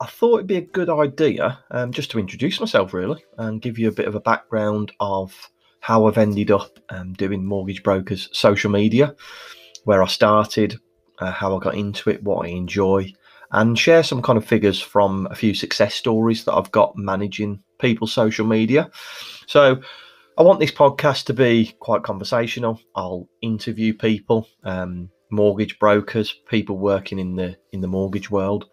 I thought it'd be a good idea um, just to introduce myself, really, and give you a bit of a background of how I've ended up um, doing mortgage brokers social media, where I started, uh, how I got into it, what I enjoy, and share some kind of figures from a few success stories that I've got managing people's social media. So, I want this podcast to be quite conversational. I'll interview people, um, mortgage brokers, people working in the in the mortgage world,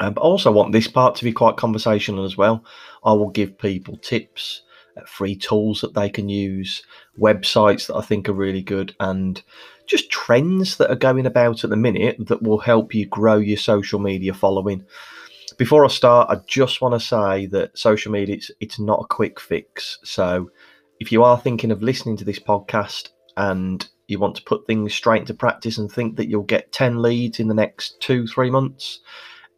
um, but also want this part to be quite conversational as well. I will give people tips, uh, free tools that they can use, websites that I think are really good, and just trends that are going about at the minute that will help you grow your social media following. Before I start, I just want to say that social media it's, it's not a quick fix. So if you are thinking of listening to this podcast and you want to put things straight into practice and think that you'll get 10 leads in the next two, three months,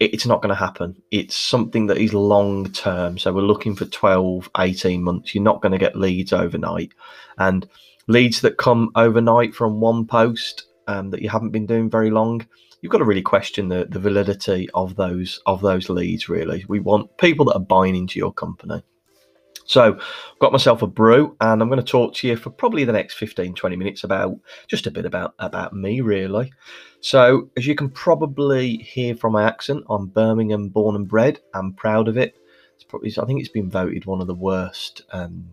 it's not going to happen. It's something that is long term. So we're looking for 12, 18 months. You're not going to get leads overnight. And leads that come overnight from one post um, that you haven't been doing very long, you've got to really question the, the validity of those of those leads, really. We want people that are buying into your company. So, I've got myself a brew and I'm going to talk to you for probably the next 15 20 minutes about just a bit about about me really. So, as you can probably hear from my accent, I'm Birmingham born and bred. I'm proud of it. It's probably I think it's been voted one of the worst um,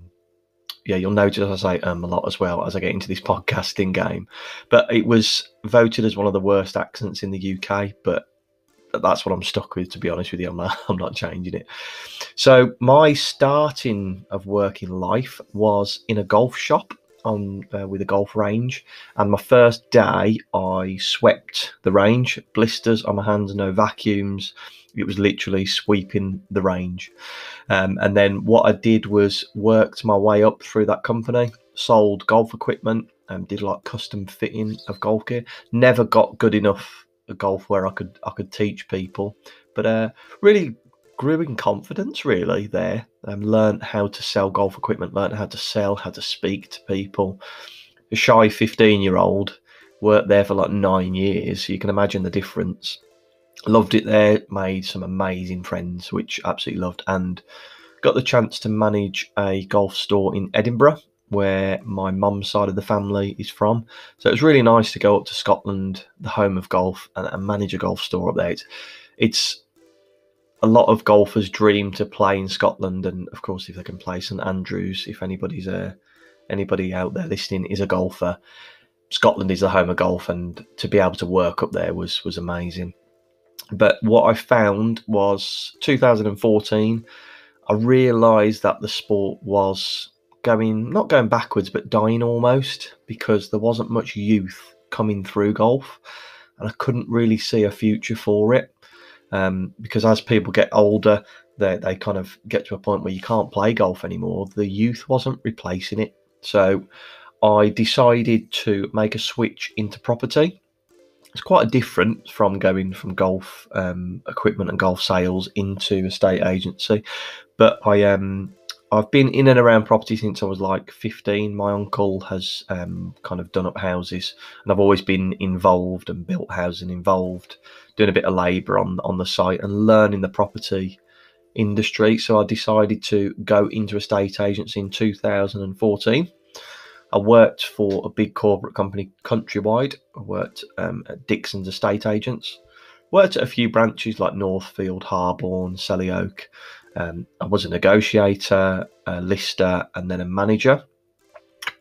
yeah, you'll notice I say um a lot as well as I get into this podcasting game. But it was voted as one of the worst accents in the UK, but that's what I'm stuck with. To be honest with you, I'm not, I'm not changing it. So my starting of working life was in a golf shop on uh, with a golf range, and my first day I swept the range, blisters on my hands, no vacuums. It was literally sweeping the range, um, and then what I did was worked my way up through that company, sold golf equipment, and did like custom fitting of golf gear. Never got good enough golf where I could I could teach people, but uh, really grew in confidence really there. Um, learned how to sell golf equipment, learned how to sell, how to speak to people. A shy fifteen year old worked there for like nine years. So you can imagine the difference. Loved it there. Made some amazing friends, which absolutely loved, and got the chance to manage a golf store in Edinburgh where my mum's side of the family is from. So it was really nice to go up to Scotland, the home of golf, and, and manage a golf store up there. It's, it's, a lot of golfers dream to play in Scotland, and of course, if they can play St Andrews, if anybody's a anybody out there listening is a golfer, Scotland is the home of golf, and to be able to work up there was was amazing. But what I found was 2014. I realised that the sport was going not going backwards but dying almost because there wasn't much youth coming through golf and I couldn't really see a future for it. Um, because as people get older they, they kind of get to a point where you can't play golf anymore. The youth wasn't replacing it. So I decided to make a switch into property. It's quite a different from going from golf um, equipment and golf sales into a state agency but I um I've been in and around property since I was like 15. My uncle has um, kind of done up houses, and I've always been involved and built houses and involved, doing a bit of labour on on the site and learning the property industry. So I decided to go into a state agency in 2014. I worked for a big corporate company countrywide. I worked um, at Dixon's Estate Agents. Worked at a few branches like Northfield, Harborne, Selly Oak, um, I was a negotiator, a lister, and then a manager.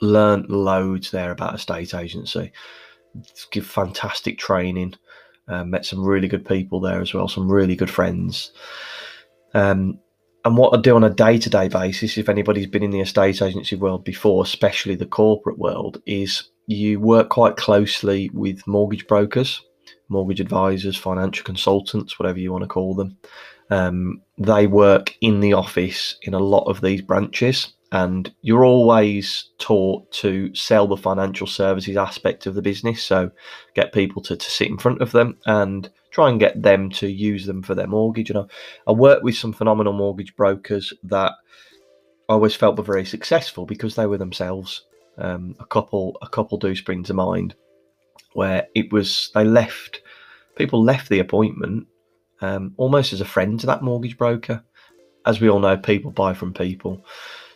Learned loads there about a state agency. Give fantastic training. Uh, met some really good people there as well, some really good friends. Um, and what I do on a day to day basis, if anybody's been in the estate agency world before, especially the corporate world, is you work quite closely with mortgage brokers, mortgage advisors, financial consultants, whatever you want to call them Um, they work in the office in a lot of these branches, and you're always taught to sell the financial services aspect of the business. So, get people to, to sit in front of them and try and get them to use them for their mortgage. And I, I work with some phenomenal mortgage brokers that I always felt were very successful because they were themselves. Um, a couple, a couple do spring to mind, where it was they left, people left the appointment um, almost as a friend to that mortgage broker. As we all know, people buy from people.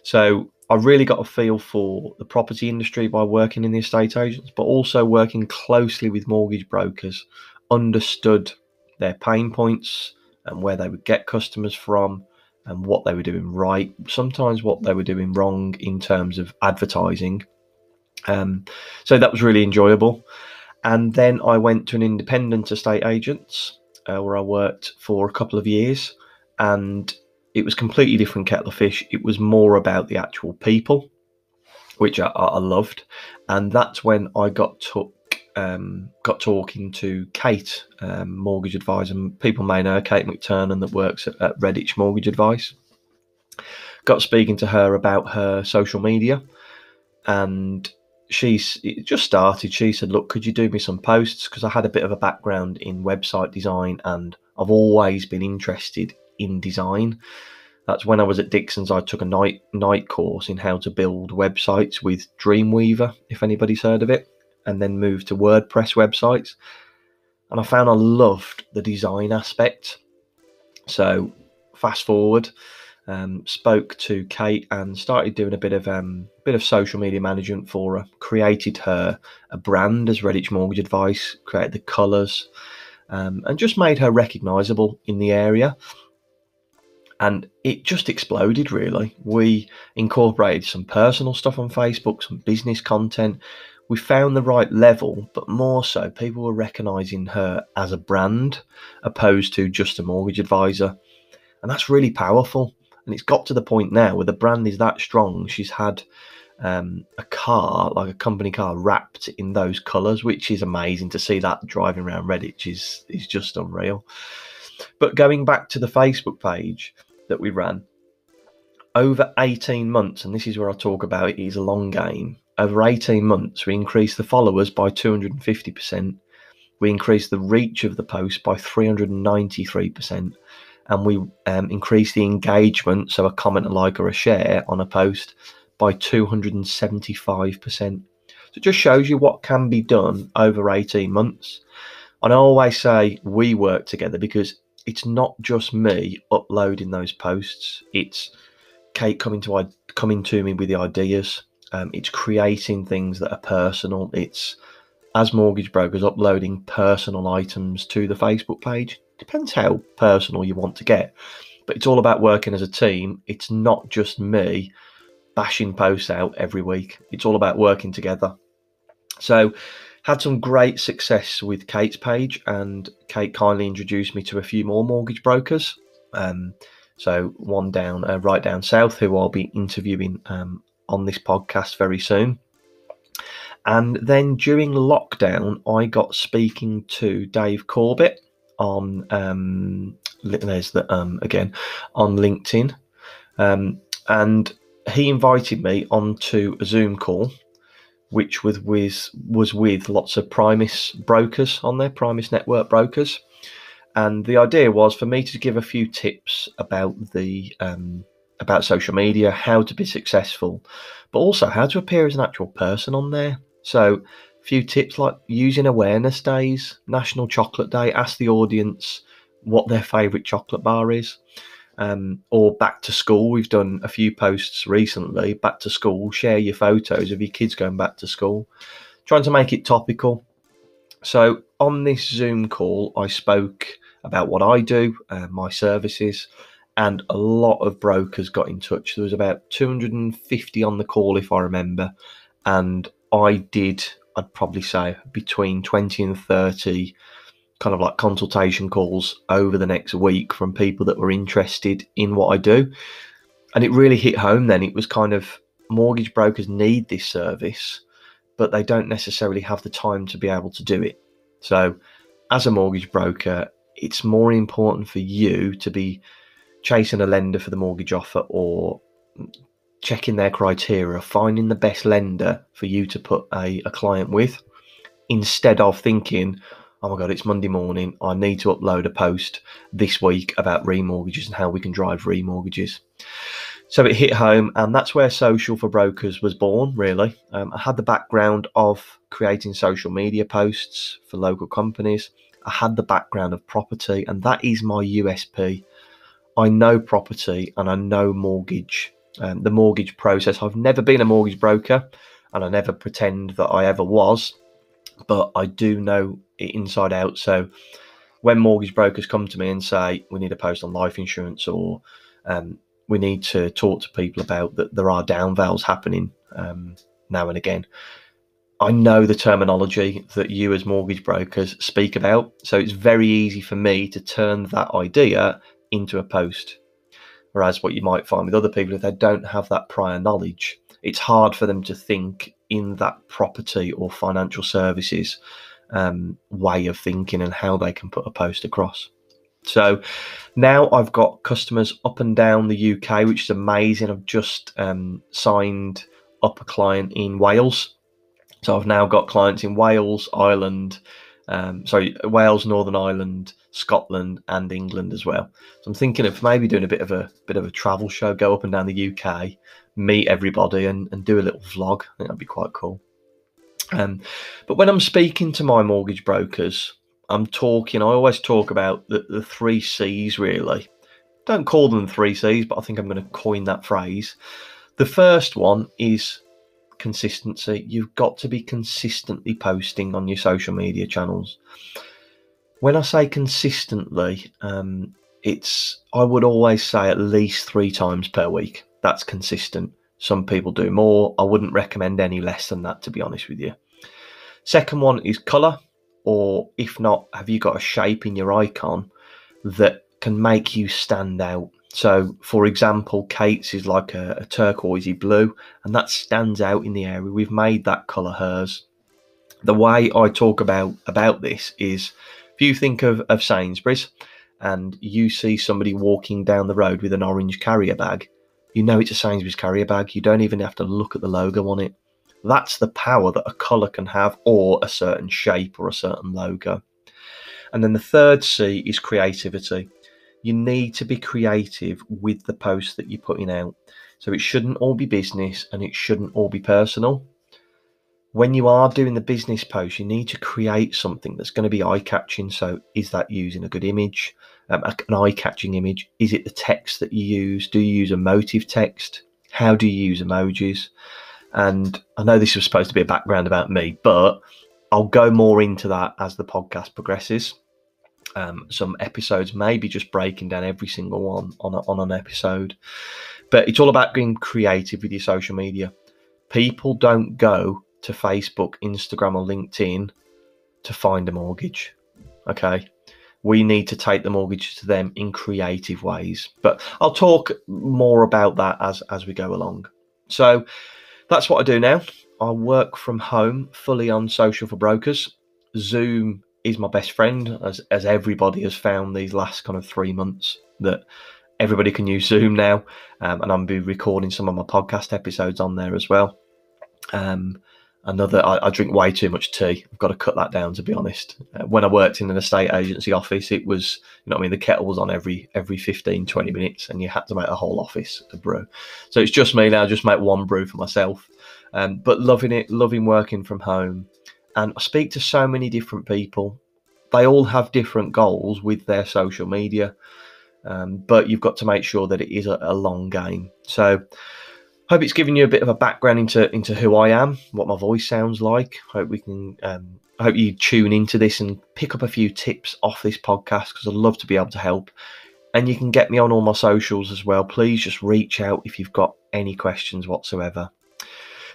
So I really got a feel for the property industry by working in the estate agents, but also working closely with mortgage brokers, understood their pain points and where they would get customers from and what they were doing right, sometimes what they were doing wrong in terms of advertising. Um, so that was really enjoyable. And then I went to an independent estate agents uh, where I worked for a couple of years, and it was completely different kettle of fish. It was more about the actual people, which I, I loved, and that's when I got took um, got talking to Kate, um, mortgage advisor. People may know Kate McTurnan that works at, at Redditch Mortgage Advice. Got speaking to her about her social media, and she's just started. She said, "Look, could you do me some posts? Because I had a bit of a background in website design, and I've always been interested in design." That's when I was at Dixon's. I took a night night course in how to build websites with Dreamweaver, if anybody's heard of it, and then moved to WordPress websites. And I found I loved the design aspect. So fast forward, um, spoke to Kate and started doing a bit of um, bit of social media management for her. Created her a brand as Redditch Mortgage Advice. Created the colours, um, and just made her recognisable in the area. And it just exploded. Really, we incorporated some personal stuff on Facebook, some business content. We found the right level, but more so, people were recognising her as a brand opposed to just a mortgage advisor, and that's really powerful and it's got to the point now where the brand is that strong. She's had um, a car, like a company car, wrapped in those colours, which is amazing to see that driving around Redditch is is just unreal. But going back to the Facebook page that we ran, over 18 months, and this is where I talk about it is a long game. Over 18 months, we increased the followers by 250%. We increased the reach of the post by 393% and we um, increase the engagement, so a comment, a like, or a share on a post by 275%. So it just shows you what can be done over 18 months. And I always say we work together because it's not just me uploading those posts. It's Kate coming to coming to me with the ideas. Um, it's creating things that are personal. It's as mortgage brokers uploading personal items to the Facebook page depends how personal you want to get. But it's all about working as a team. It's not just me bashing posts out every week. It's all about working together. So, had some great success with Kate's page, and Kate kindly introduced me to a few more mortgage brokers. Um, so, one down, uh, right down south, who I'll be interviewing um, on this podcast very soon. And then during lockdown, I got speaking to Dave Corbett, on um, there's the um, again on LinkedIn, um, and he invited me onto a Zoom call, which was with was with lots of Primis brokers on there, Primis network brokers, and the idea was for me to give a few tips about the um, about social media, how to be successful, but also how to appear as an actual person on there. So few tips like using awareness days, National Chocolate Day, ask the audience what their favourite chocolate bar is. Um, or back to school. We've done a few posts recently. Back to school, share your photos of your kids going back to school, trying to make it topical. So, on this Zoom call, I spoke about what I do, uh, my services, and a lot of brokers got in touch. There was about 250 on the call, if I remember, and I did I'd probably say between 20 and 30 kind of like consultation calls over the next week from people that were interested in what I do. And it really hit home then. It was kind of mortgage brokers need this service, but they don't necessarily have the time to be able to do it. So, as a mortgage broker, it's more important for you to be chasing a lender for the mortgage offer or checking their criteria, finding the best lender for you to put a, a client with, instead of thinking, oh my God, it's Monday morning. I need to upload a post this week about remortgages and how we can drive remortgages. So it hit home, and that's where Social for Brokers was born, really. Um, I had the background of creating social media posts for local companies. I had the background of property, and that is my USP. I know property and I know mortgage, um, the mortgage process. I've never been a mortgage broker, and I never pretend that I ever was, but I do know it inside out. So when mortgage brokers come to me and say we need a post on life insurance or um, we need to talk to people about that there are down vals happening um, now and again. I know the terminology that you as mortgage brokers speak about, so it's very easy for me to turn that idea into a post. Whereas what you might find with other people, if they don't have that prior knowledge, it's hard for them to think in that property or financial services um, way of thinking and how they can put a post across. So now I've got customers up and down the UK, which is amazing. I've just um, signed up a client in Wales. So I've now got clients in Wales, Ireland, um, sorry, Wales, Northern Ireland, Scotland, and England as well. So I'm thinking of maybe doing a bit of a bit of a travel show, go up and down the UK, meet everybody, and, and do a little vlog. I think that'd be quite cool. Um, but when I'm speaking to my mortgage brokers, I'm talking, I always talk about the, the three C's really. Don't call them three C's, but I think I'm going to coin that phrase. The first one is consistency. You've got to be consistently posting on your social media channels. When I say consistently, um, it's I would always say at least three times per week. That's consistent. Some people do more. I wouldn't recommend any less than that, to be honest with you. Second one is color or if not, have you got a shape in your icon that can make you stand out? So, for example, Kate's is like a, a turquoisey blue, and that stands out in the area. We've made that colour hers. The way I talk about about this is, if you think of, of Sainsbury's, and you see somebody walking down the road with an orange carrier bag, you know it's a Sainsbury's carrier bag. You don't even have to look at the logo on it. That's the power that a color can have, or a certain shape or a certain logo. And then the third C is creativity. You need to be creative with the posts that you're putting out. So it shouldn't all be business and it shouldn't all be personal. When you are doing the business post, you need to create something that's going to be eye catching. So, is that using a good image, um, an eye catching image? Is it the text that you use? Do you use emotive text? How do you use emojis? And I know this was supposed to be a background about me, but I'll go more into that as the podcast progresses. Um, some episodes, maybe just breaking down every single one on, a, on an episode. But it's all about being creative with your social media. People don't go to Facebook, Instagram, or LinkedIn to find a mortgage. Okay. We need to take the mortgage to them in creative ways. But I'll talk more about that as, as we go along. So, that's what I do now. I work from home fully on social for brokers. Zoom is my best friend, as as everybody has found these last kind of three months that everybody can use Zoom now, um, and I'm be recording some of my podcast episodes on there as well. Um, another, I, I, drink way too much tea. I've got to cut that down, to be honest. Uh, when I worked in an estate agency office, it was, you know, I mean, the kettle was on every every 15, 20 minutes, and you had to make a whole office a brew. So it's just me now. I just make one brew for myself. Um, but loving it, loving working from home, and I speak to so many different people. They all have different goals with their social media, um, but you've got to make sure that it is a, a long game. So hope it's given you a bit of a background into into who I am, what my voice sounds like. Hope we can. Um, I hope you tune into this and pick up a few tips off this podcast because I'd love to be able to help. And you can get me on all my socials as well. Please just reach out if you've got any questions whatsoever.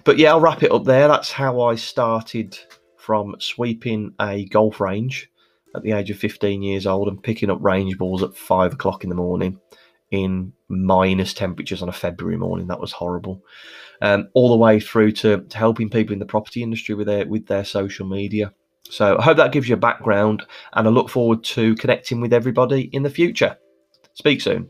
But yeah, I'll wrap it up there. That's how I started from sweeping a golf range at the age of 15 years old and picking up range balls at five o'clock in the morning in minus temperatures on a February morning. That was horrible. Um, all the way through to, to, helping people in the property industry with their with their social media. So I hope that gives you a background, and I look forward to connecting with everybody in the future. Speak soon.